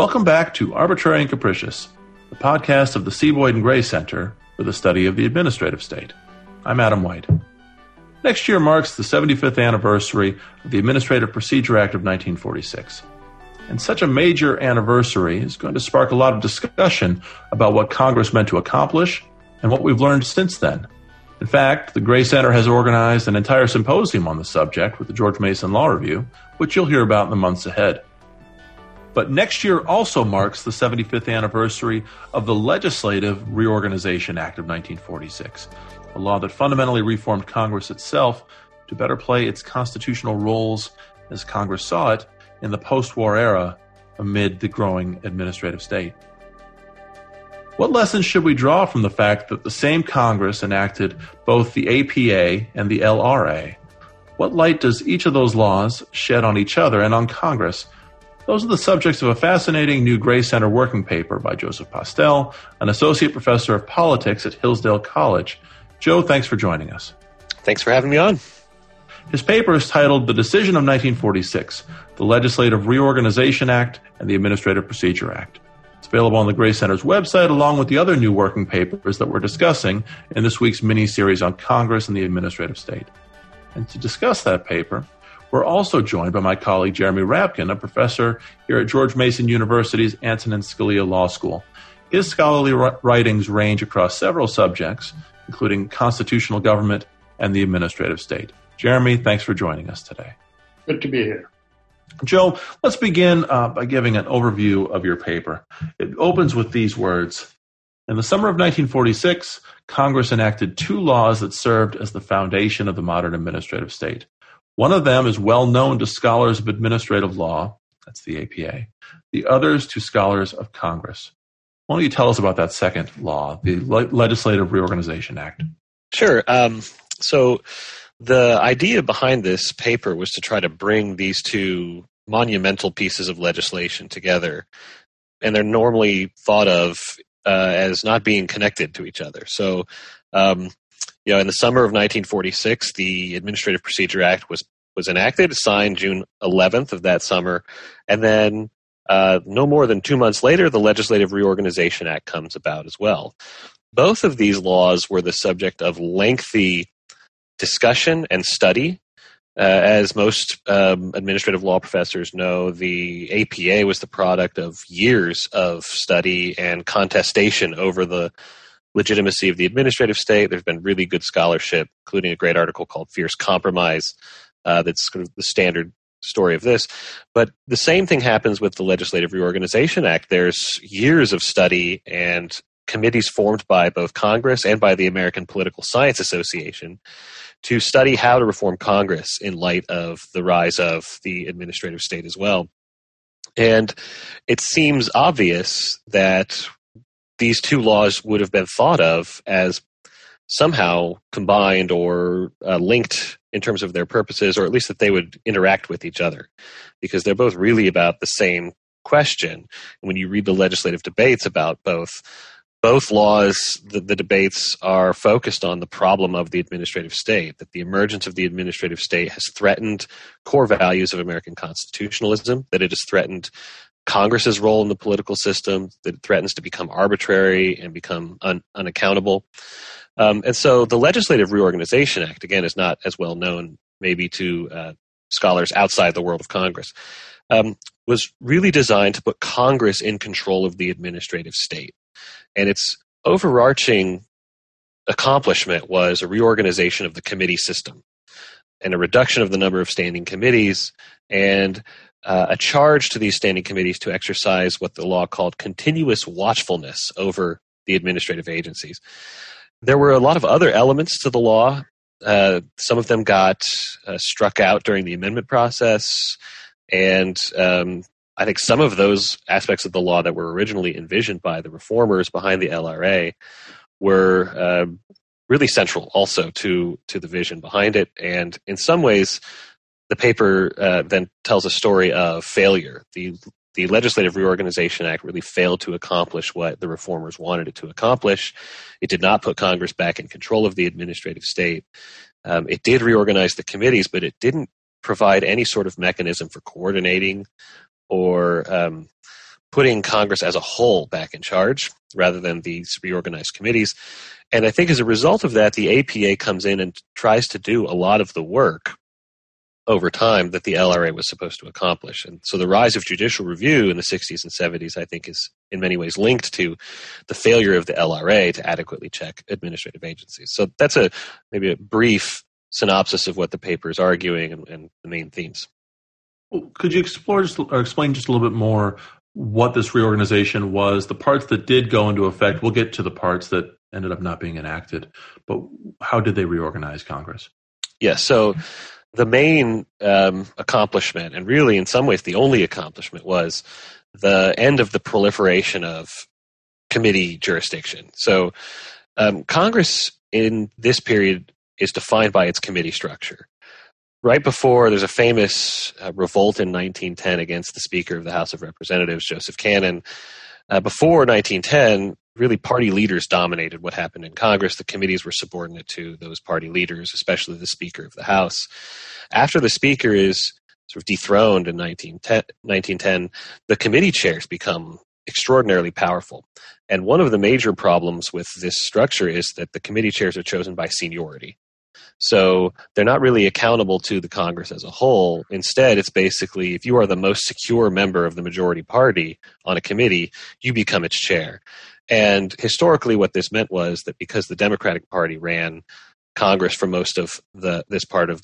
Welcome back to Arbitrary and Capricious, the podcast of the C. Boyden Gray Center for the Study of the Administrative State. I'm Adam White. Next year marks the 75th anniversary of the Administrative Procedure Act of 1946. And such a major anniversary is going to spark a lot of discussion about what Congress meant to accomplish and what we've learned since then. In fact, the Gray Center has organized an entire symposium on the subject with the George Mason Law Review, which you'll hear about in the months ahead. But next year also marks the 75th anniversary of the Legislative Reorganization Act of 1946, a law that fundamentally reformed Congress itself to better play its constitutional roles as Congress saw it in the post war era amid the growing administrative state. What lessons should we draw from the fact that the same Congress enacted both the APA and the LRA? What light does each of those laws shed on each other and on Congress? Those are the subjects of a fascinating new Gray Center working paper by Joseph Postell, an associate professor of politics at Hillsdale College. Joe, thanks for joining us. Thanks for having me on. His paper is titled The Decision of 1946, the Legislative Reorganization Act and the Administrative Procedure Act. It's available on the Gray Center's website along with the other new working papers that we're discussing in this week's mini series on Congress and the administrative state. And to discuss that paper, we're also joined by my colleague Jeremy Rabkin, a professor here at George Mason University's Antonin Scalia Law School. His scholarly writings range across several subjects, including constitutional government and the administrative state. Jeremy, thanks for joining us today. Good to be here. Joe, let's begin uh, by giving an overview of your paper. It opens with these words In the summer of 1946, Congress enacted two laws that served as the foundation of the modern administrative state. One of them is well known to scholars of administrative law, that's the APA, the others to scholars of Congress. Why don't you tell us about that second law, the Le- Legislative Reorganization Act? Sure. Um, so, the idea behind this paper was to try to bring these two monumental pieces of legislation together, and they're normally thought of uh, as not being connected to each other. So, um, you know, in the summer of 1946, the Administrative Procedure Act was was enacted, signed June 11th of that summer, and then uh, no more than two months later, the Legislative Reorganization Act comes about as well. Both of these laws were the subject of lengthy discussion and study. Uh, as most um, administrative law professors know, the APA was the product of years of study and contestation over the legitimacy of the administrative state. There's been really good scholarship, including a great article called Fierce Compromise, uh, that's sort of the standard story of this. But the same thing happens with the Legislative Reorganization Act. There's years of study and committees formed by both Congress and by the American Political Science Association to study how to reform Congress in light of the rise of the administrative state as well. And it seems obvious that these two laws would have been thought of as somehow combined or uh, linked in terms of their purposes, or at least that they would interact with each other, because they're both really about the same question. When you read the legislative debates about both, both laws, the, the debates are focused on the problem of the administrative state, that the emergence of the administrative state has threatened core values of American constitutionalism, that it has threatened Congress's role in the political system, that it threatens to become arbitrary and become un- unaccountable. Um, and so the Legislative Reorganization Act, again, is not as well known maybe to uh, scholars outside the world of Congress, um, was really designed to put Congress in control of the administrative state. And its overarching accomplishment was a reorganization of the committee system and a reduction of the number of standing committees and uh, a charge to these standing committees to exercise what the law called continuous watchfulness over the administrative agencies. There were a lot of other elements to the law. Uh, some of them got uh, struck out during the amendment process, and um, I think some of those aspects of the law that were originally envisioned by the reformers behind the LRA were uh, really central also to to the vision behind it. And in some ways, the paper uh, then tells a story of failure. The the Legislative Reorganization Act really failed to accomplish what the reformers wanted it to accomplish. It did not put Congress back in control of the administrative state. Um, it did reorganize the committees, but it didn't provide any sort of mechanism for coordinating or um, putting Congress as a whole back in charge rather than these reorganized committees. And I think as a result of that, the APA comes in and tries to do a lot of the work over time that the LRA was supposed to accomplish. And so the rise of judicial review in the 60s and 70s, I think, is in many ways linked to the failure of the LRA to adequately check administrative agencies. So that's a maybe a brief synopsis of what the paper is arguing and, and the main themes. Could you explore just, or explain just a little bit more what this reorganization was, the parts that did go into effect? We'll get to the parts that ended up not being enacted, but how did they reorganize Congress? Yes, yeah, so the main um, accomplishment, and really in some ways the only accomplishment, was the end of the proliferation of committee jurisdiction. So um, Congress in this period is defined by its committee structure right before there's a famous uh, revolt in 1910 against the Speaker of the House of Representatives, Joseph Cannon. Uh, before 1910, really party leaders dominated what happened in Congress. The committees were subordinate to those party leaders, especially the Speaker of the House. After the Speaker is sort of dethroned in 1910, 1910 the committee chairs become extraordinarily powerful. And one of the major problems with this structure is that the committee chairs are chosen by seniority. So they're not really accountable to the Congress as a whole. Instead, it's basically if you are the most secure member of the majority party on a committee, you become its chair. And historically, what this meant was that because the Democratic Party ran Congress for most of the this part of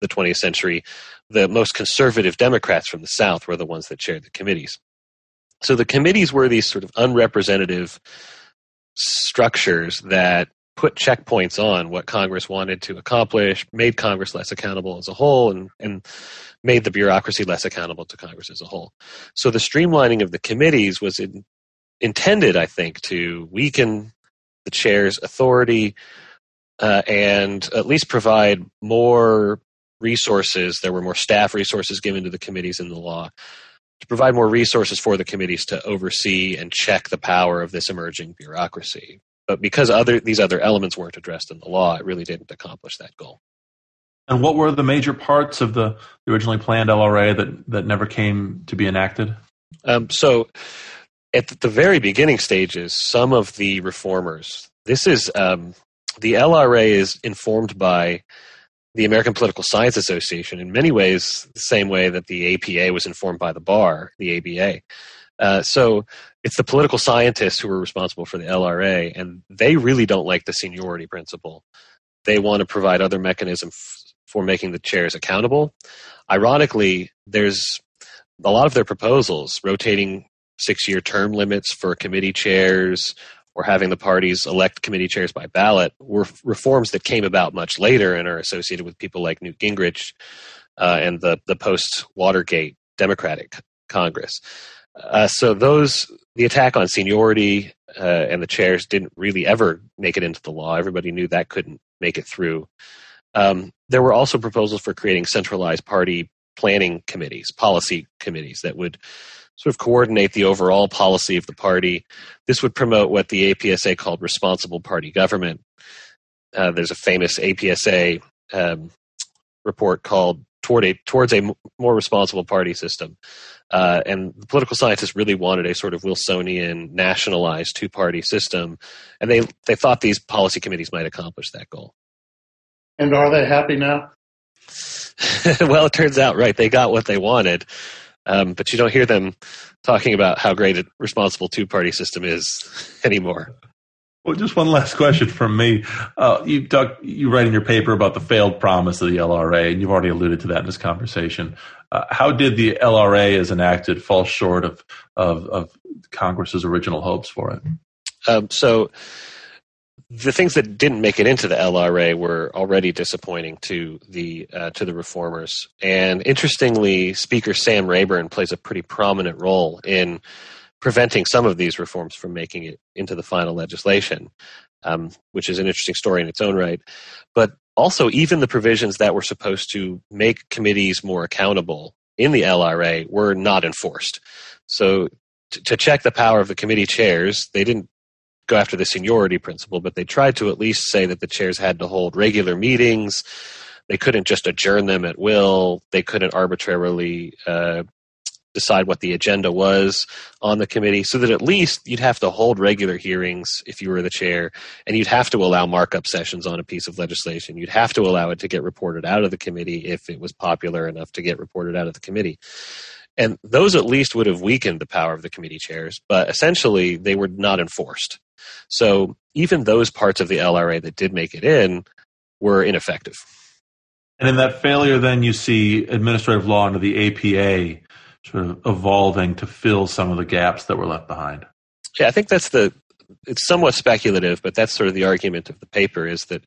the 20th century, the most conservative Democrats from the South were the ones that chaired the committees. So the committees were these sort of unrepresentative structures that put checkpoints on what Congress wanted to accomplish, made Congress less accountable as a whole, and, and made the bureaucracy less accountable to Congress as a whole. So the streamlining of the committees was in, intended, I think, to weaken the chair's authority uh, and at least provide more resources. There were more staff resources given to the committees in the law to provide more resources for the committees to oversee and check the power of this emerging bureaucracy. But because other these other elements weren't addressed in the law, it really didn't accomplish that goal. And what were the major parts of the, originally planned LRA that, that never came to be enacted? Um, so, at the very beginning stages, some of the reformers, this is um, the LRA is informed by the American Political Science Association in many ways the same way that the APA was informed by the bar, the ABA. Uh, so it's the political scientists who are responsible for the LRA, and they really don't like the seniority principle. They want to provide other mechanisms for making the chairs accountable. Ironically, there's a lot of their proposals, rotating six year term limits for committee chairs or having the parties elect committee chairs by ballot, were reforms that came about much later and are associated with people like Newt Gingrich uh, and the, the post Watergate Democratic Congress. Uh, so those the attack on seniority uh, and the chairs didn't really ever make it into the law. Everybody knew that couldn't make it through. Um, there were also proposals for creating centralized party planning committees, policy committees that would sort of coordinate the overall policy of the party. This would promote what the APSA called responsible party government. Uh, there's a famous APSA um, report called toward a towards a more responsible party system. Uh, and the political scientists really wanted a sort of Wilsonian nationalized two party system, and they they thought these policy committees might accomplish that goal. And are they happy now? well, it turns out right they got what they wanted, um, but you don't hear them talking about how great a responsible two party system is anymore. Well, just one last question from me. Uh, you talk, you write in your paper about the failed promise of the LRA, and you've already alluded to that in this conversation. Uh, how did the LRA, as enacted, fall short of of, of Congress's original hopes for it? Um, so, the things that didn't make it into the LRA were already disappointing to the uh, to the reformers. And interestingly, Speaker Sam Rayburn plays a pretty prominent role in preventing some of these reforms from making it into the final legislation, um, which is an interesting story in its own right. But also, even the provisions that were supposed to make committees more accountable in the LRA were not enforced. So, to check the power of the committee chairs, they didn't go after the seniority principle, but they tried to at least say that the chairs had to hold regular meetings. They couldn't just adjourn them at will. They couldn't arbitrarily uh, decide what the agenda was on the committee so that at least you'd have to hold regular hearings if you were the chair and you'd have to allow markup sessions on a piece of legislation you'd have to allow it to get reported out of the committee if it was popular enough to get reported out of the committee and those at least would have weakened the power of the committee chairs but essentially they were not enforced so even those parts of the lra that did make it in were ineffective and in that failure then you see administrative law under the apa sort of evolving to fill some of the gaps that were left behind. Yeah, I think that's the it's somewhat speculative, but that's sort of the argument of the paper is that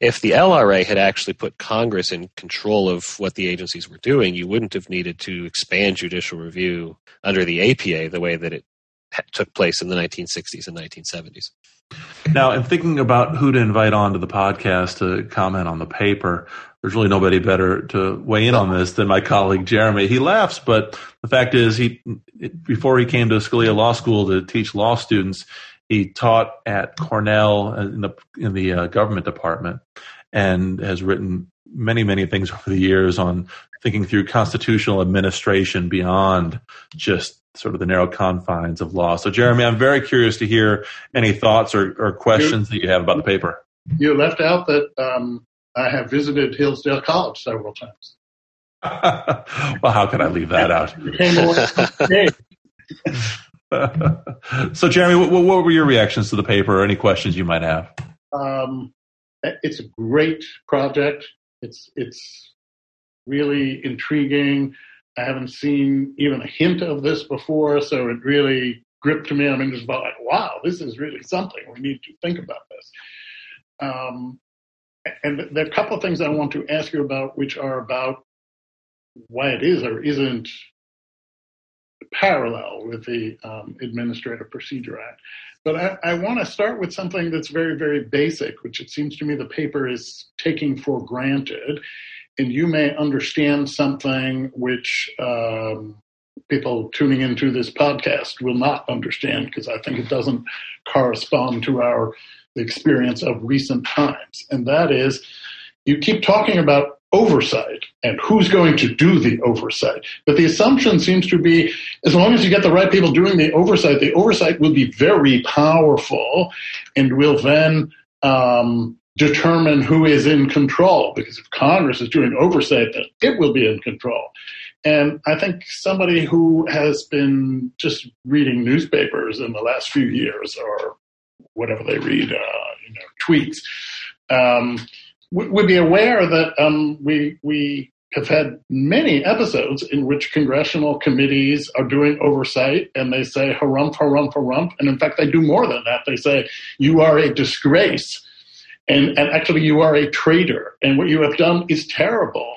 if the LRA had actually put Congress in control of what the agencies were doing, you wouldn't have needed to expand judicial review under the APA the way that it took place in the 1960s and 1970s. Now, in thinking about who to invite on to the podcast to comment on the paper, there's really nobody better to weigh in on this than my colleague Jeremy. He laughs, but the fact is, he before he came to Scalia Law School to teach law students, he taught at Cornell in the in the uh, government department, and has written many many things over the years on thinking through constitutional administration beyond just sort of the narrow confines of law. So, Jeremy, I'm very curious to hear any thoughts or, or questions you, that you have about the paper. You left out that um, I have visited Hillsdale College several times. well, how could I leave that out? so, Jeremy, what, what, were your reactions to the paper or any questions you might have? Um, it's a great project. It's it's really intriguing. I haven't seen even a hint of this before, so it really gripped me. I mean, just about like, wow, this is really something. We need to think about this. Um, and there are a couple of things I want to ask you about, which are about why it is or isn't parallel with the um, Administrative Procedure Act. But I, I want to start with something that's very, very basic, which it seems to me the paper is taking for granted. And you may understand something which um, people tuning into this podcast will not understand because I think it doesn't correspond to our experience of recent times. And that is, you keep talking about oversight and who's going to do the oversight. But the assumption seems to be as long as you get the right people doing the oversight, the oversight will be very powerful and will then um, determine who is in control. Because if Congress is doing oversight, then it will be in control. And I think somebody who has been just reading newspapers in the last few years or whatever they read, uh, you know, tweets, um, would be aware that um, we we have had many episodes in which congressional committees are doing oversight and they say harump, harump, harump. And in fact, they do more than that. They say, you are a disgrace. And, and actually, you are a traitor. And what you have done is terrible.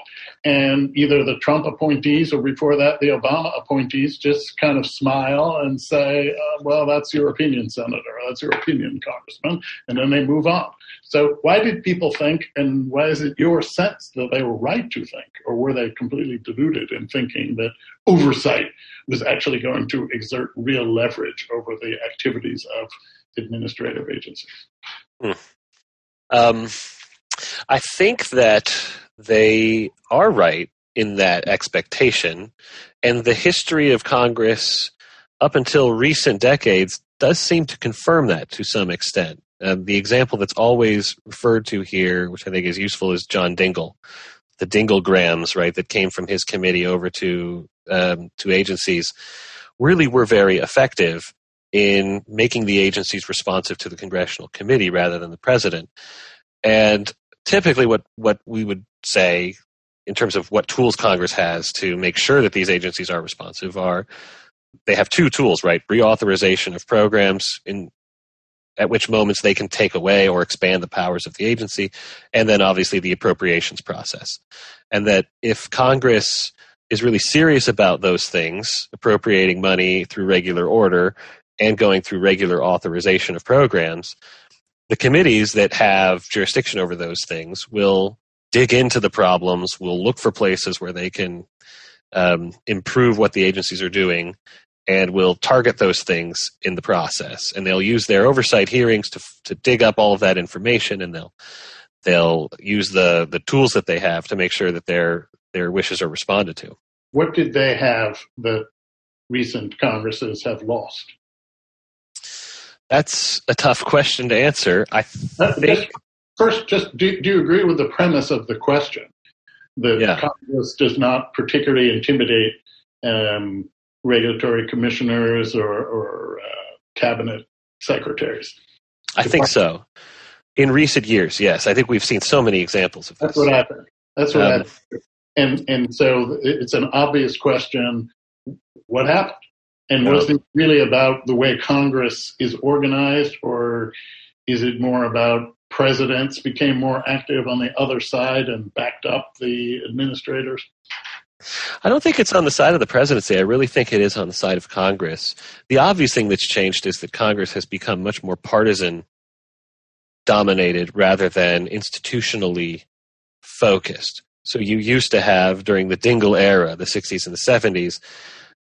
And either the Trump appointees or before that, the Obama appointees just kind of smile and say, uh, well, that's your opinion, Senator. That's your opinion, Congressman. And then they move on. So why did people think, and why is it your sense that they were right to think, or were they completely deluded in thinking that oversight was actually going to exert real leverage over the activities of administrative agencies? Hmm. Um, I think that they are right in that expectation, and the history of Congress up until recent decades does seem to confirm that to some extent. Uh, the example that's always referred to here, which I think is useful, is John Dingell, the Dingellgrams, right, that came from his committee over to um, to agencies, really were very effective in making the agencies responsive to the congressional committee rather than the president. And typically, what what we would say in terms of what tools Congress has to make sure that these agencies are responsive are they have two tools, right? Reauthorization of programs in at which moments they can take away or expand the powers of the agency, and then obviously the appropriations process. And that if Congress is really serious about those things, appropriating money through regular order and going through regular authorization of programs, the committees that have jurisdiction over those things will dig into the problems, We'll look for places where they can um, improve what the agencies are doing, and we'll target those things in the process. And they'll use their oversight hearings to to dig up all of that information, and they'll they'll use the the tools that they have to make sure that their their wishes are responded to. What did they have that recent Congresses have lost? That's a tough question to answer. I think first, just do, do you agree with the premise of the question that Yeah. Congress does not particularly intimidate um, regulatory commissioners or, or uh, cabinet secretaries? I think so. In recent years, yes, I think we've seen so many examples of this. That's what I think. That's what I Um, think. And and so it's an obvious question. What happened? And was it really about the way Congress is organized, or is it more about presidents became more active on the other side and backed up the administrators? I don't think it's on the side of the presidency. I really think it is on the side of Congress. The obvious thing that's changed is that Congress has become much more partisan dominated rather than institutionally focused. So you used to have during the Dingell era, the 60s and the 70s,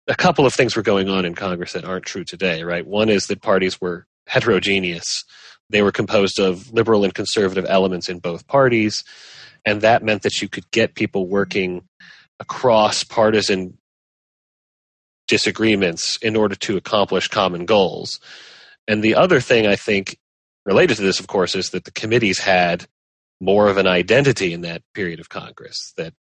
a couple of things were going on in Congress that aren't true today, right? One is that parties were heterogeneous. They were composed of liberal and conservative elements in both parties, and that meant that you could get people working across partisan disagreements in order to accomplish common goals. And the other thing I think related to this, of course, is that the committees had more of an identity in that period of Congress. That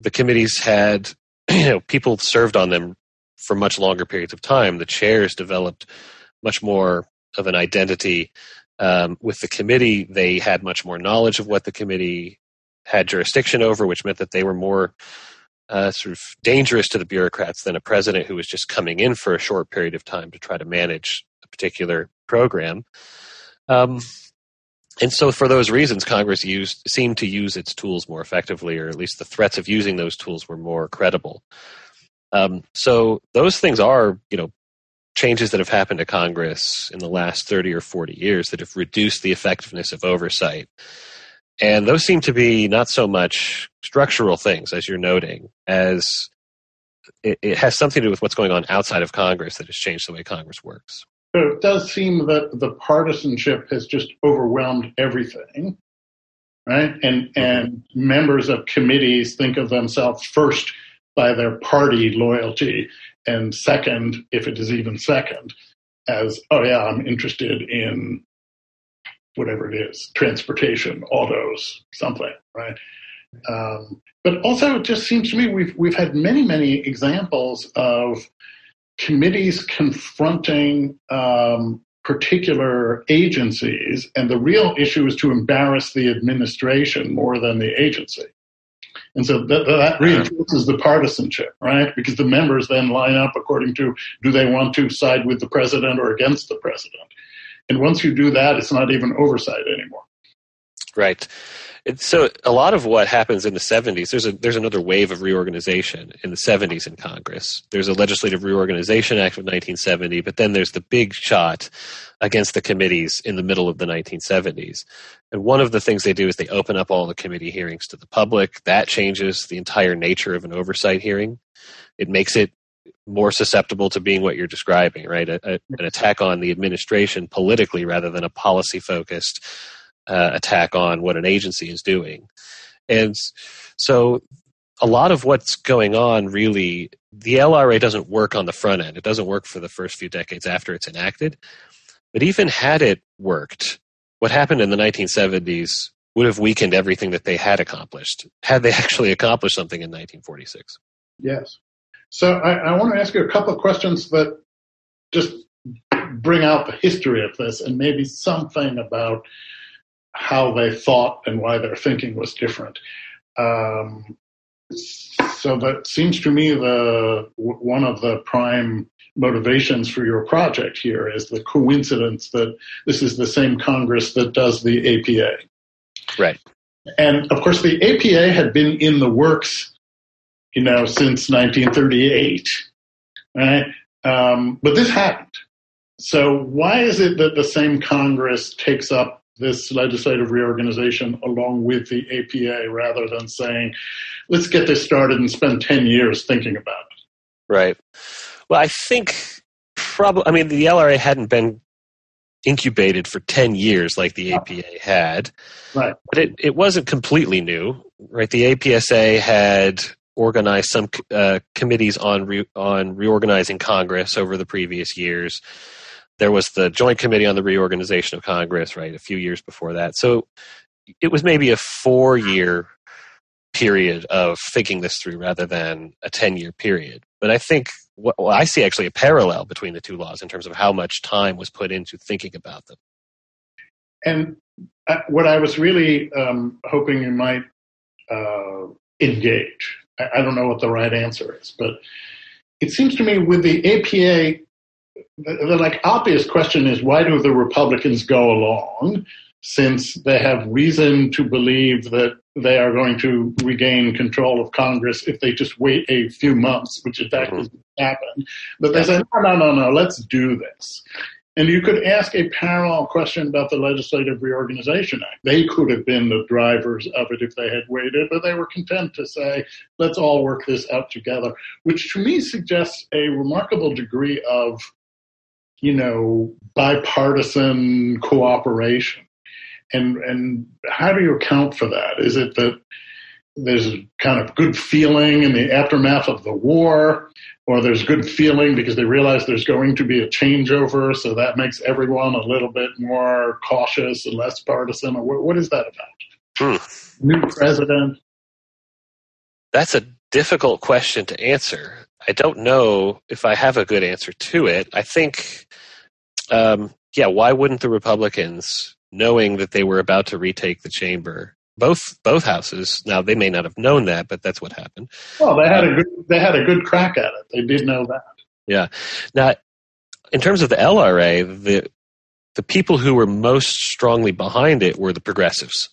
the committees had, you know, people served on them for much longer periods of time. The chairs developed much more of an identity um, with the committee. They had much more knowledge of what the committee had jurisdiction over, which meant that they were more uh, sort of dangerous to the bureaucrats than a president who was just coming in for a short period of time to try to manage a particular program. Um, and so, for those reasons, Congress used seemed to use its tools more effectively, or at least the threats of using those tools were more credible. Um, so, those things are, you know, changes that have happened to Congress in the last thirty or forty years that have reduced the effectiveness of oversight. And those seem to be not so much structural things, as you're noting, as it, it has something to do with what's going on outside of Congress that has changed the way Congress works. So it does seem that the partisanship has just overwhelmed everything, right? And mm-hmm. and members of committees think of themselves first by their party loyalty, and second, if it is even second, as oh yeah, I'm interested in whatever it is, transportation, autos, something, right? Um, but also, it just seems to me we've we've had many many examples of committees confronting um, particular agencies, and the real issue is to embarrass the administration more than the agency. And so that, that reinforces the partisanship, right? Because the members then line up according to do they want to side with the president or against the president. And once you do that, it's not even oversight anymore. Right. It's, so a lot of what happens in the 70s, there's a there's another wave of reorganization in the 70s in Congress. There's a Legislative Reorganization Act of 1970, but then there's the big shot against the committees in the middle of the 1970s. And one of the things they do is they open up all the committee hearings to the public. That changes the entire nature of an oversight hearing. It makes it more susceptible to being what you're describing, right? A, a, an attack on the administration politically rather than a policy focused uh, attack on what an agency is doing. And so a lot of what's going on really, the LRA doesn't work on the front end. It doesn't work for the first few decades after it's enacted. But even had it worked, what happened in the 1970s would have weakened everything that they had accomplished had they actually accomplished something in 1946. Yes. So I, I want to ask you a couple of questions that just bring out the history of this and maybe something about how they thought and why their thinking was different. Um, so that seems to me the one of the prime motivations for your project here is the coincidence that this is the same Congress that does the APA. Right. And of course, the APA had been in the works, you know, since 1938, right? Um, but this happened. So why is it that the same Congress takes up this legislative reorganization along with the APA rather than saying, let's get this started and spend 10 years thinking about it? Right. Well, I think probably, I mean, the LRA hadn't been incubated for 10 years like the APA had. Right. But it, it wasn't completely new, right? The APSA had organized some uh, committees on re- on reorganizing Congress over the previous years. There was the Joint Committee on the Reorganization of Congress, right, a few years before that. So it was maybe a four year period of thinking this through rather than a 10 year period. But I think what, well, I see actually a parallel between the two laws in terms of how much time was put into thinking about them. And uh, what I was really um, hoping you might uh, engage, I, I don't know what the right answer is, but it seems to me with the APA, the, the like obvious question is why do the Republicans go along? Since they have reason to believe that they are going to regain control of Congress if they just wait a few months, which in fact mm-hmm. happened. But they say, no, no, no, no, let's do this. And you could ask a parallel question about the Legislative Reorganization Act. They could have been the drivers of it if they had waited, but they were content to say, let's all work this out together, which to me suggests a remarkable degree of, you know, bipartisan cooperation. And, and how do you account for that? Is it that there's kind of good feeling in the aftermath of the war? or there's good feeling because they realize there's going to be a changeover, so that makes everyone a little bit more cautious and less partisan. Or what is that about? Hmm. New president. That's a difficult question to answer. I don't know if I have a good answer to it. I think, um, yeah, why wouldn't the Republicans, knowing that they were about to retake the chamber, both both houses. Now they may not have known that, but that's what happened. Well, they had a good they had a good crack at it. They did know that. Yeah. Now, in terms of the LRA, the the people who were most strongly behind it were the progressives.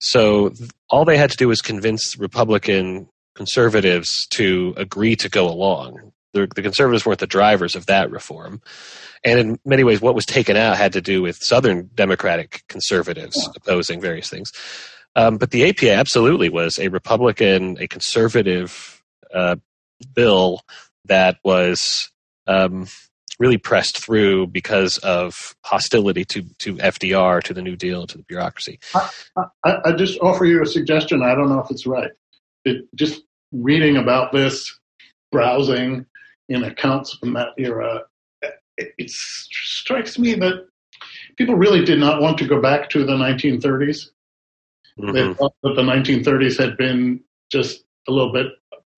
So all they had to do was convince Republican conservatives to agree to go along. The, the conservatives weren't the drivers of that reform. And in many ways, what was taken out had to do with Southern Democratic conservatives yeah. opposing various things. Um, but the APA absolutely was a Republican, a conservative uh, bill that was um, really pressed through because of hostility to, to FDR, to the New Deal, to the bureaucracy. I, I, I just offer you a suggestion. I don't know if it's right. It, just reading about this, browsing in accounts from that era, it, strikes me that people really did not want to go back to the 1930s. Mm-hmm. They thought that the 1930s had been just a little bit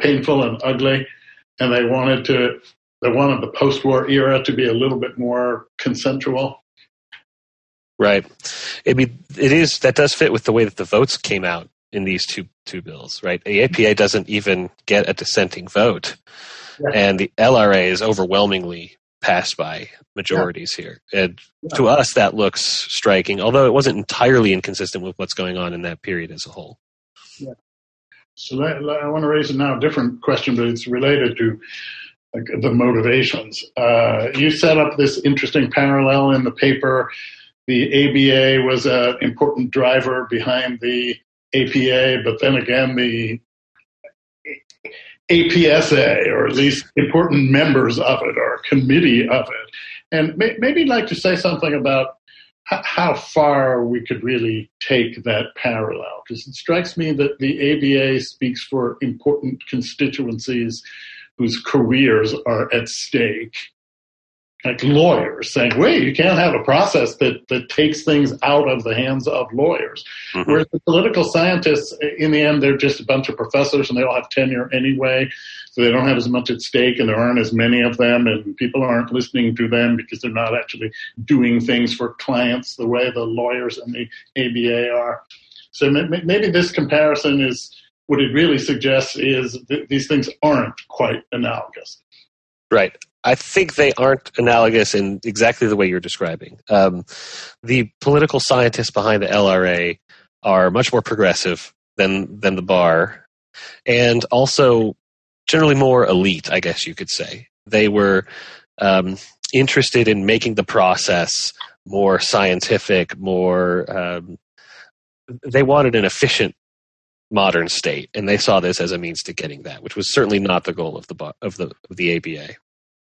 painful and ugly, and they wanted to they wanted the post-war era to be a little bit more consensual. Right. I mean, it is that does fit with the way that the votes came out in these two two bills. Right. The APA doesn't even get a dissenting vote, yeah. and the LRA is overwhelmingly passed by majorities yeah. here. And yeah. to us, that looks striking, although it wasn't entirely inconsistent with what's going on in that period as a whole. Yeah. So I want to raise a now different question, but it's related to like, the motivations. Uh, you set up this interesting parallel in the paper. The ABA was an important driver behind the APA, but then again, the APSA, or at least important members of it, or committee of it. And may, maybe you'd like to say something about h- how far we could really take that parallel, because it strikes me that the ABA speaks for important constituencies whose careers are at stake like lawyers saying, wait, you can't have a process that, that takes things out of the hands of lawyers. Mm-hmm. Whereas the political scientists, in the end, they're just a bunch of professors and they all have tenure anyway. So they don't have as much at stake and there aren't as many of them and people aren't listening to them because they're not actually doing things for clients the way the lawyers and the ABA are. So maybe this comparison is what it really suggests is that these things aren't quite analogous. Right. I think they aren't analogous in exactly the way you're describing. Um, the political scientists behind the LRA are much more progressive than than the bar, and also generally more elite. I guess you could say they were um, interested in making the process more scientific, more. Um, they wanted an efficient modern state, and they saw this as a means to getting that, which was certainly not the goal of the of the of the ABA.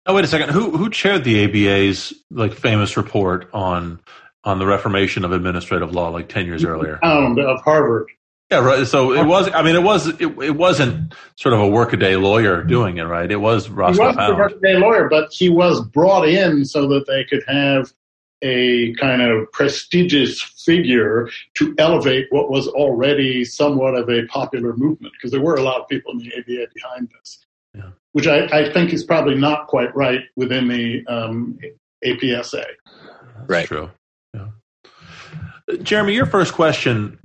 Oh, wait a second. Who who chaired the ABA's like famous report on on the reformation of administrative law like ten years earlier? Um, of Harvard. Yeah, right. So it was. I mean, it was. It, it wasn't sort of a workaday lawyer doing it, right? It was Roscoe He wasn't a workaday lawyer, but he was brought in so that they could have a kind of prestigious figure to elevate what was already somewhat of a popular movement, because there were a lot of people in the ABA behind this, Yeah. which I, I think is probably not quite right within the um, APSA. That's Right. True. Yeah. Jeremy, your first question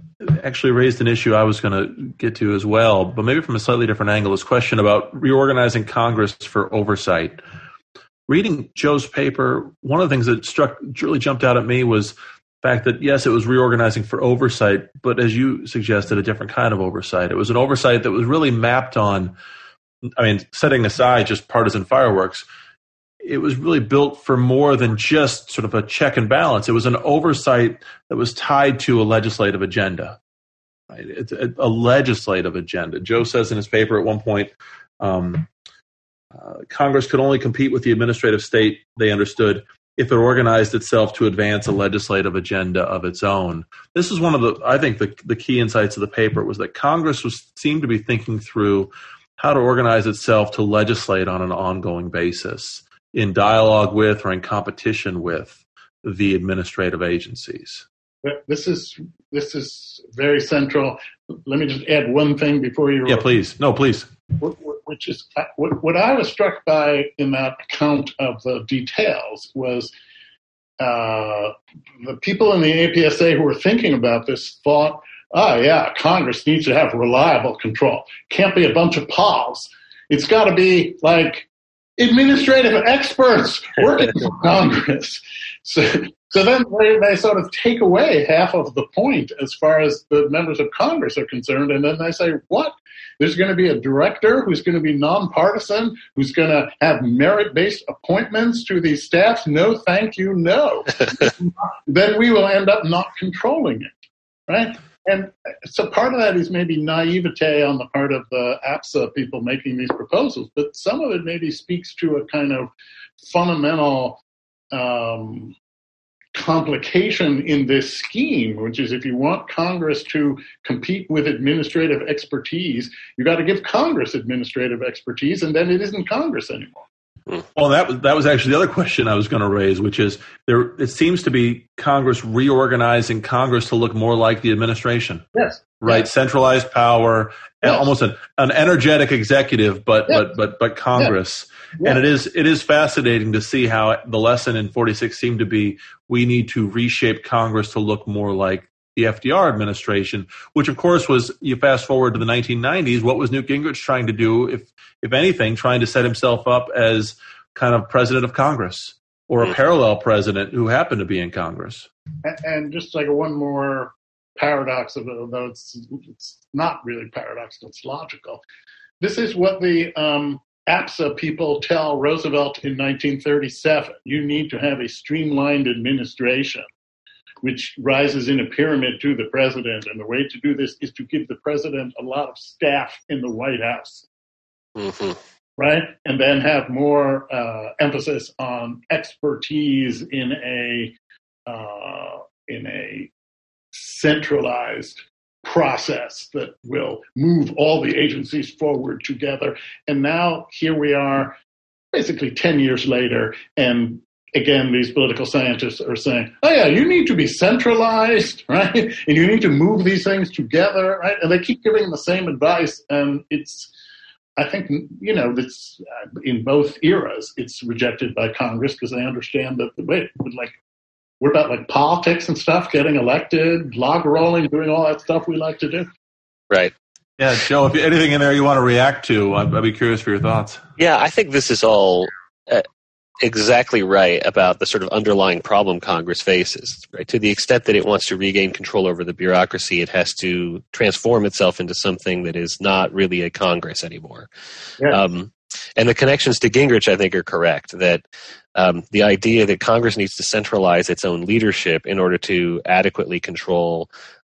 actually raised an issue I was going to get to as well, but maybe from a slightly different angle. This question about reorganizing Congress for oversight. Reading Joe's paper, one of the things that struck really jumped out at me was the fact that yes, it was reorganizing for oversight, but as you suggested, a different kind of oversight. It was an oversight that was really mapped on. I mean, setting aside just partisan fireworks, it was really built for more than just sort of a check and balance. It was an oversight that was tied to a legislative agenda. Right? It's a, a legislative agenda. Joe says in his paper at one point, um, uh, Congress could only compete with the administrative state, they understood, if it organized itself to advance a legislative agenda of its own. This is one of the, I think, the, the key insights of the paper was that Congress was seemed to be thinking through how to organize itself to legislate on an ongoing basis in dialogue with or in competition with the administrative agencies. This is this is very central. Let me just add one thing before you. Yeah, please. No, please. Wh- Which is what, I was struck by in that account of the details was uh, the people in the APSA who were thinking about this thought, oh yeah, Congress needs to have reliable control. Can't be a bunch of pals. It's got to be like administrative experts working for Congress. So, so then they, they sort of take away half of the point as far as the members of Congress are concerned, and then they say, what? There's going to be a director who's going to be nonpartisan, who's going to have merit-based appointments to these staffs. No, thank you, no. then we will end up not controlling it, right? And so part of that is maybe naivete on the part of the APSA people making these proposals, but some of it maybe speaks to a kind of fundamental um, complication in this scheme, which is if you want Congress to compete with administrative expertise, you've got to give Congress administrative expertise, and then it isn't Congress anymore. Mm. Well, that was that was actually the other question I was going to raise, which is there. It seems to be Congress reorganizing Congress to look more like the administration, Yes. right? Yes. Centralized power, Yes. almost an, an energetic executive, but Yes. but but but Congress. And it is it is fascinating to see how the lesson in 46 seemed to be we need to reshape Congress to look more like the FDR administration, which of course was you fast forward to the 1990s. What was Newt Gingrich trying to do, if if anything, trying to set himself up as kind of president of Congress or a Mhm. parallel president who happened to be in Congress? And, and just like one more paradox of it, although it's, it's not really paradoxical, it's logical. This is what the um, APSA people tell Roosevelt in 1937. You need to have a streamlined administration, which rises in a pyramid to the president. And the way to do this is to give the president a lot of staff in the White House hmm right? And then have more uh, emphasis on expertise in a uh, in a centralized process that will move all the agencies forward together. And now here we are, basically ten years later, and again, these political scientists are saying, "Oh yeah, you need to be centralized, right? And you need to move these things together, right?" And they keep giving the same advice, and it's I think you know that's uh, in both eras. It's rejected by Congress because they understand that the wait, like we're about like politics and stuff, getting elected, log rolling, doing all that stuff we like to do. Right. Yeah, Joe. If anything in there you want to react to, I'd, I'd be curious for your thoughts. Yeah, I think this is all uh, exactly right about the sort of underlying problem Congress faces. Right, to the extent that it wants to regain control over the bureaucracy, it has to transform itself into something that is not really a Congress anymore. Yeah. Um, and the connections to Gingrich, I think, are correct. That um, the idea that Congress needs to centralize its own leadership in order to adequately control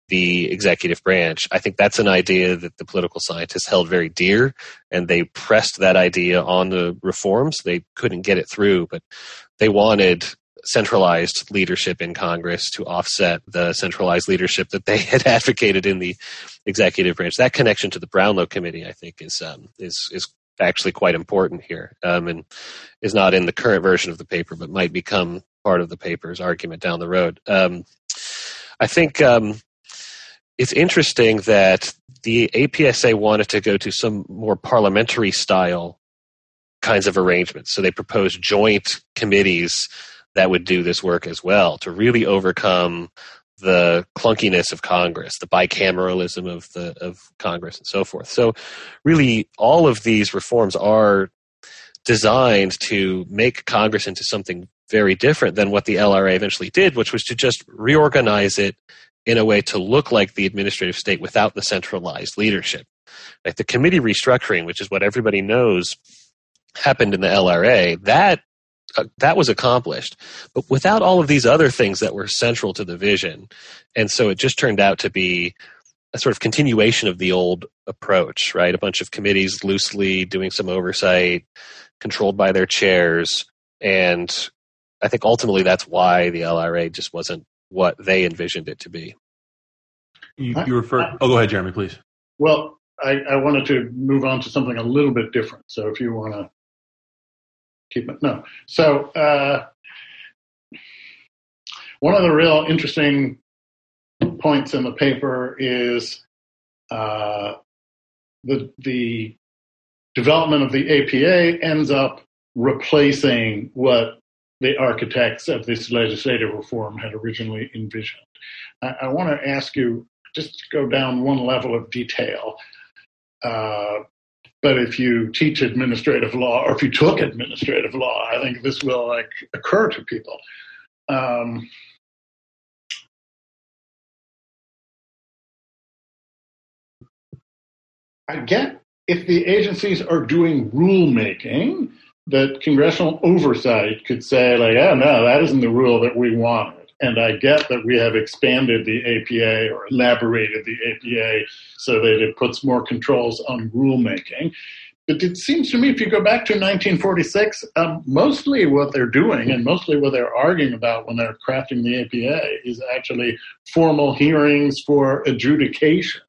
the executive branch, I think that's an idea that the political scientists held very dear, and they pressed that idea on the reforms. They couldn't get it through, but they wanted centralized leadership in Congress to offset the centralized leadership that they had advocated in the executive branch. That connection to the Brownlow Committee, I think, is um, is is actually quite important here, um, and is not in the current version of the paper, but might become part of the paper's argument down the road. Um, I think um, it's interesting that the APSA wanted to go to some more parliamentary style kinds of arrangements. So they proposed joint committees that would do this work as well to really overcome the clunkiness of Congress, the bicameralism of the of Congress, and so forth. So, really, all of these reforms are designed to make Congress into something very different than what the LRA eventually did, which was to just reorganize it in a way to look like the administrative state without the centralized leadership. Like the committee restructuring, which is what everybody knows happened in the LRA, that uh, that was accomplished, but without all of these other things that were central to the vision, and so it just turned out to be a sort of continuation of the old approach, right? A bunch of committees loosely doing some oversight, controlled by their chairs, and I think ultimately that's why the LRA just wasn't what they envisioned it to be. You, you refer. Oh, go ahead, Jeremy, please. Well, I, I, wanted to move on to something a little bit different. So if you want to keep it, no. So uh, one of the real interesting points in the paper is uh, the the development of the APA ends up replacing what the architects of this legislative reform had originally envisioned. I, I want to ask you just to go down one level of detail. Uh, but if you teach administrative law, or if you took administrative law, I think this will like occur to people. Um, I get if the agencies are doing rulemaking, that congressional oversight could say, like, oh, no, that isn't the rule that we wanted. And I get that we have expanded the APA or elaborated the APA so that it puts more controls on rulemaking. But it seems to me, if you go back to 1946, um, mostly what they're doing and mostly what they're arguing about when they're crafting the APA is actually formal hearings for adjudication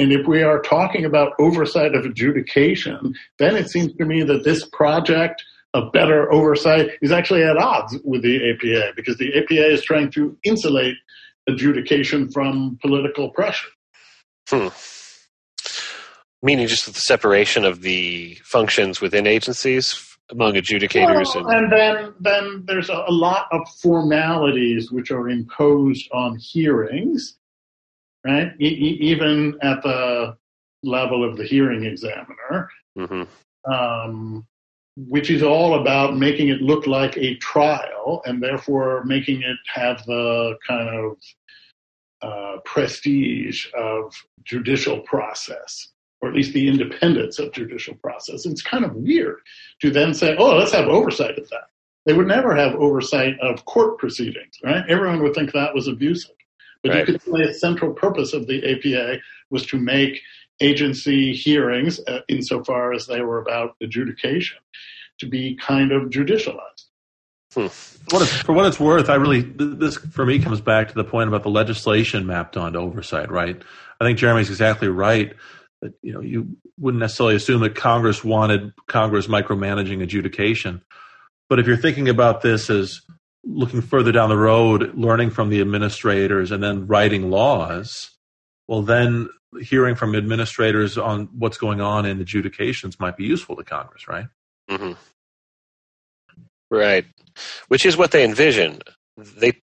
and if we are talking about oversight of adjudication, then it seems to me that this project of better oversight is actually at odds with the APA because the APA is trying to insulate adjudication from political pressure. Hmm. Meaning just the separation of the functions within agencies among adjudicators well, and, and, then then there's a, a lot of formalities which are imposed on hearings right? E- e- even at the level of the hearing examiner, mm-hmm. um, which is all about making it look like a trial and therefore making it have the kind of uh, prestige of judicial process, or at least the independence of judicial process. it's kind of weird to then say, oh, let's have oversight of that. They would never have oversight of court proceedings, right? Everyone would think that was abusive. But right. you could say a central purpose of the APA was to make agency hearings, uh, insofar as they were about adjudication, to be kind of judicialized. Hmm. What for what it's worth, I really this for me comes back to the point about the legislation mapped onto oversight. Right, I think Jeremy's exactly right. That you know you wouldn't necessarily assume that Congress wanted Congress micromanaging adjudication, but if you're thinking about this as looking further down the road, learning from the administrators and then writing laws, well, then hearing from administrators on what's going on in adjudications might be useful to Congress, right? Mm-hmm. Right. Which is what they envision. They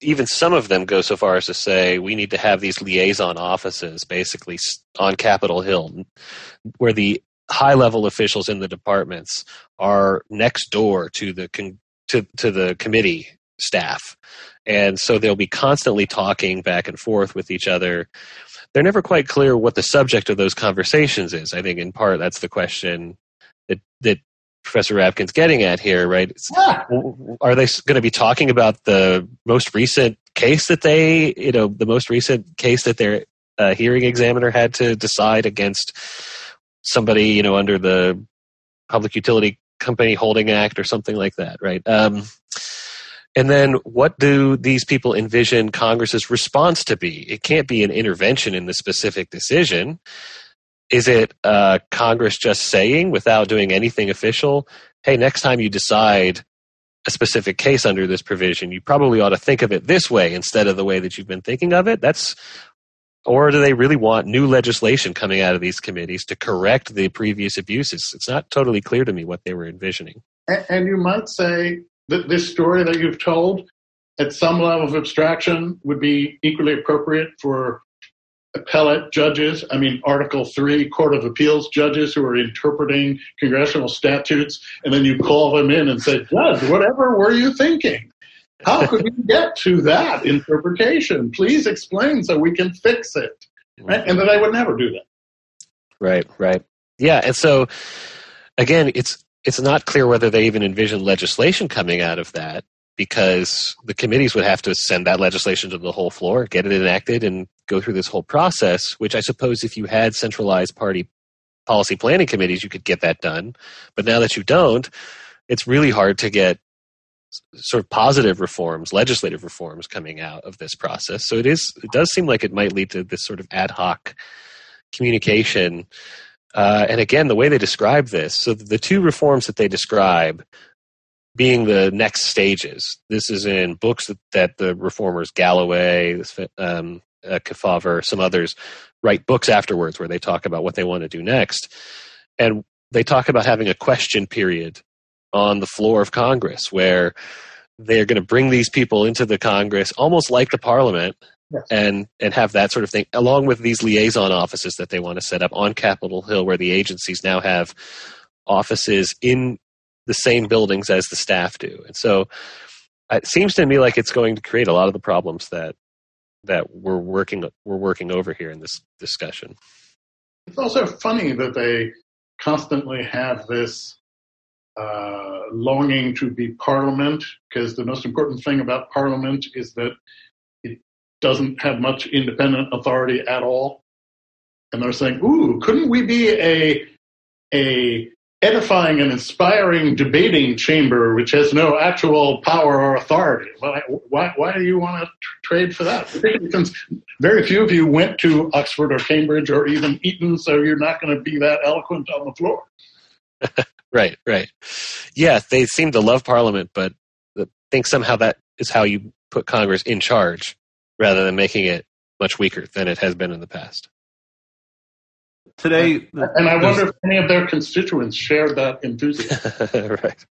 even some of them go so far as to say we need to have these liaison offices basically on Capitol Hill where the high level officials in the departments are next door to the con- to to the committee staff, and so they'll be constantly talking back and forth with each other. They're never quite clear what the subject of those conversations is. I think in part that's the question that that Professor Rabkin's getting at here, right? Yeah. Are they going to be talking about the most recent case that they, you know, the most recent case that their uh, hearing examiner had to decide against somebody, you know, under the Public Utility Company Holding Act or something like that, right? Um, And then what do these people envision Congress's response to be? It can't be an intervention in the specific decision. Is it uh, Congress just saying, without doing anything official, hey, next time you decide a specific case under this provision, you probably ought to think of it this way instead of the way that you've been thinking of it? That's or do they really want new legislation coming out of these committees to correct the previous abuses? It's not totally clear to me what they were envisioning. And, and you might say that this story that you've told, at some level of abstraction, would be equally appropriate for appellate judges, I mean, Article 3 Court of Appeals judges who are interpreting congressional statutes, and then you call them in and say, Judge, whatever were you thinking? How could we get to that interpretation? Please explain so we can fix it. Right? And that I would never do that. Right, right. Yeah, and so again, it's it's not clear whether they even envision legislation coming out of that because the committees would have to send that legislation to the whole floor, get it enacted, and go through this whole process. Which I suppose if you had centralized party policy planning committees, you could get that done. But now that you don't, it's really hard to get sort of positive reforms, legislative reforms coming out of this process. So it is it does seem like it might lead to this sort of ad hoc communication. Uh, and again, the way they describe this, so the two reforms that they describe being the next stages. This is in books that, that the reformers Galloway, um, uh, Kefauver, some others write books afterwards where they talk about what they want to do next, and they talk about having a question period on the floor of Congress where they're going to bring these people into the Congress almost like the Parliament. Yes. And and have that sort of thing, along with these liaison offices that they want to set up on Capitol Hill, where the agencies now have offices in the same buildings as the staff do. And so, it seems to me like it's going to create a lot of the problems that that we're working we're working over here in this discussion. It's also funny that they constantly have this uh, longing to be parliament because the most important thing about parliament is that it doesn't have much independent authority at all. And they're saying, "Ooh, couldn't we be a a edifying and inspiring debating chamber which has no actual power or authority. Why, why, why do you want to trade for that? Because very few of you went to Oxford or Cambridge or even Eton, so you're not going to be that eloquent on the floor. Right, right. Yeah, they seem to love Parliament, but think somehow that is how you put Congress in charge rather than making it much weaker than it has been in the past. Today, and I wonder if any of their constituents share that enthusiasm. right.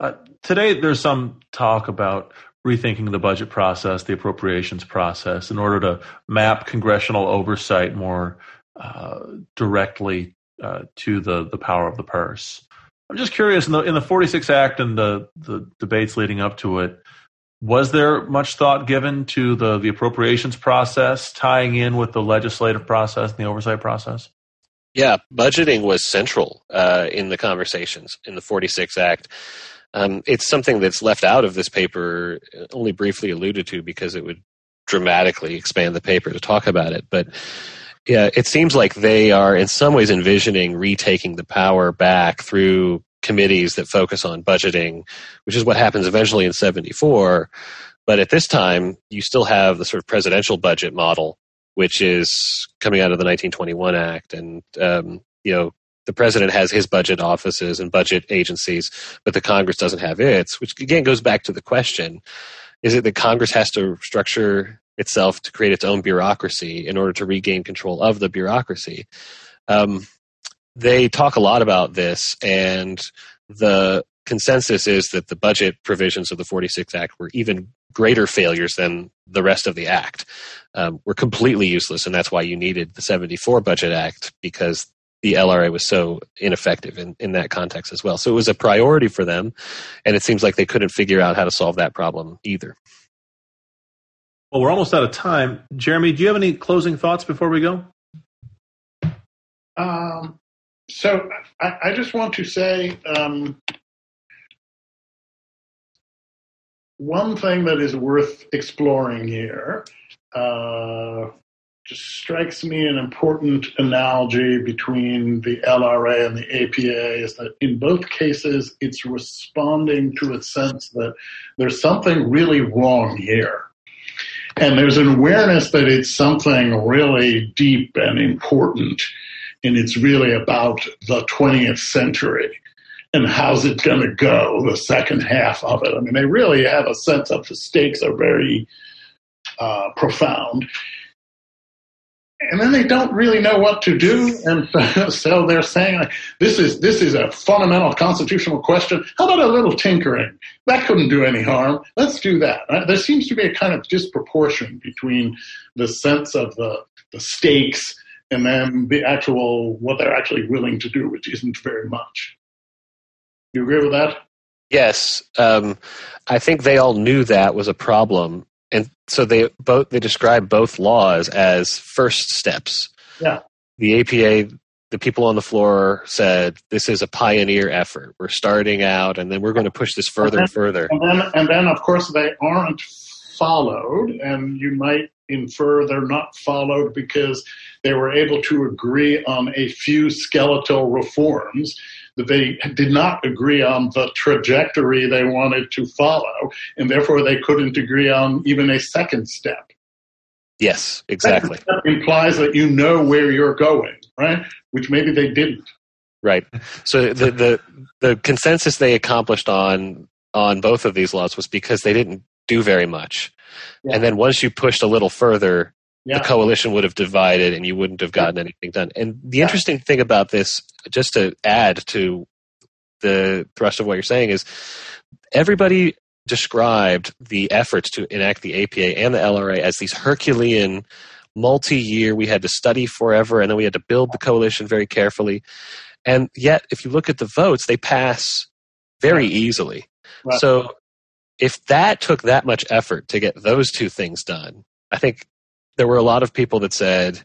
Uh, today, there's some talk about rethinking the budget process, the appropriations process, in order to map congressional oversight more uh, directly uh, to the the power of the purse. I'm just curious in the in the 46 Act and the the debates leading up to it. Was there much thought given to the, the appropriations process tying in with the legislative process and the oversight process? Yeah, budgeting was central uh, in the conversations in the 46 Act. Um, it's something that's left out of this paper, only briefly alluded to because it would dramatically expand the paper to talk about it. But yeah, it seems like they are in some ways envisioning retaking the power back through committees that focus on budgeting, which is what happens eventually in 74. But at this time, you still have the sort of presidential budget model, which is coming out of the 1921 Act. And, um, you know, the president has his budget offices and budget agencies, but the Congress doesn't have its, which again goes back to the question is it that Congress has to structure itself to create its own bureaucracy in order to regain control of the bureaucracy. Um, they talk a lot about this, and the consensus is that the budget provisions of the 46 Act were even greater failures than the rest of the Act. Um, were completely useless, and that's why you needed the 74 Budget Act because the LRA was so ineffective in, in that context as well. So it was a priority for them, and it seems like they couldn't figure out how to solve that problem either. Well, we're almost out of time. Jeremy, do you have any closing thoughts before we go? Um, so I, I, just want to say um, one thing that is worth exploring here. Uh, just strikes me an important analogy between the LRA and the APA is that in both cases it's responding to a sense that there's something really wrong here. And there's an awareness that it's something really deep and important, and it's really about the 20th century and how's it going to go, the second half of it. I mean, they really have a sense of the stakes are very uh, profound and then they don't really know what to do, and so they're saying, "This is this is a fundamental constitutional question. How about a little tinkering? That couldn't do any harm. Let's do that." There seems to be a kind of disproportion between the sense of the the stakes and then the actual what they're actually willing to do, which isn't very much. You agree with that? Yes, um, I think they all knew that was a problem, and so they both they describe both laws as first steps. Yeah. The APA, the people on the floor said this is a pioneer effort. We're starting out, and then we're going to push this further and, then, and further. And then, and then, of course, they aren't followed, and you might infer they're not followed because they were able to agree on a few skeletal reforms they did not agree on the trajectory they wanted to follow, and therefore they couldn't agree on even a second step. Yes, exactly. That implies that you know where you're going, right? Which maybe they didn't. Right. So the the the consensus they accomplished on on both of these laws was because they didn't do very much. Yeah. And then once you pushed a little further, yeah. the coalition would have divided and you wouldn't have gotten anything done. And the interesting thing about this, just to add to the thrust of what you're saying, is everybody described the efforts to enact the APA and the LRA as these Herculean multi-year we had to study forever and then we had to build the coalition very carefully. And yet if you look at the votes they pass very easily. Right. so if that took that much effort to get those two things done i think there were a lot of people that said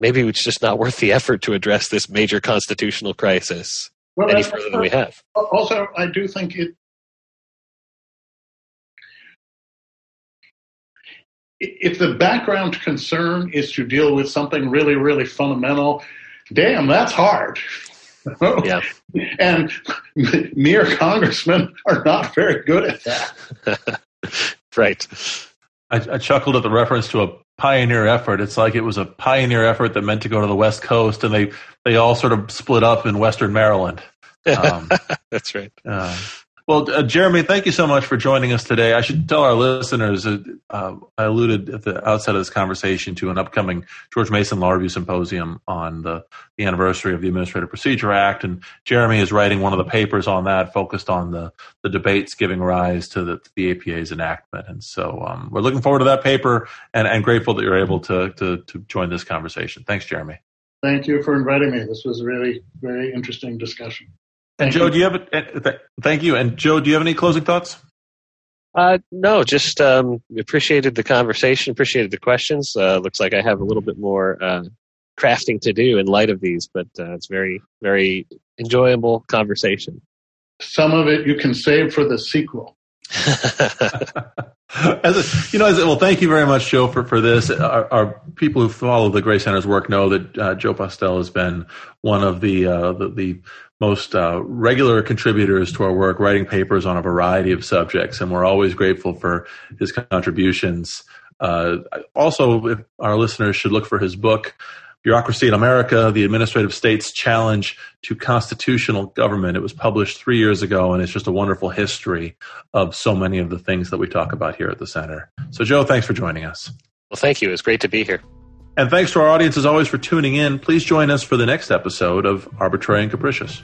maybe it's just not worth the effort to address this major constitutional crisis well, any further than we have. Also, I do think it. If the background concern is to deal with something really, really fundamental, damn, that's hard. yeah. And mere congressmen are not very good at that. right. I, I, chuckled at the reference to a pioneer effort. It's like it was a pioneer effort that meant to go to the West Coast, and they they all sort of split up in Western Maryland. Um, That's right. Uh, well, uh, Jeremy, thank you so much for joining us today. I should tell our listeners, uh, uh, I alluded at the outset of this conversation to an upcoming George Mason Law Review Symposium on the, the anniversary of the Administrative Procedure Act. And Jeremy is writing one of the papers on that focused on the, the debates giving rise to the, the APA's enactment. And so um, we're looking forward to that paper and, and grateful that you're able to, to, to join this conversation. Thanks, Jeremy. Thank you for inviting me. This was a really, very interesting discussion. And Joe, do you have a, thank you. And Joe, do you have any closing thoughts? Uh, no, just um, appreciated the conversation, appreciated the questions. Uh, looks like I have a little bit more uh, crafting to do in light of these, but uh, it's very, very enjoyable conversation. Some of it you can save for the sequel. as a, you know, as a, well, thank you very much, Joe, for, for this. Our, our people who follow the Gray Center's work know that uh, Joe Postell has been one of the, uh, the, the most uh, regular contributors to our work, writing papers on a variety of subjects, and we're always grateful for his contributions. Uh, also, our listeners should look for his book, Bureaucracy in America, The Administrative State's Challenge to Constitutional Government. It was published three years ago, and it's just a wonderful history of so many of the things that we talk about here at the center. So, Joe, thanks for joining us. Well, thank you. It's great to be here. And thanks to our audience as always for tuning in. Please join us for the next episode of Arbitrary and Capricious.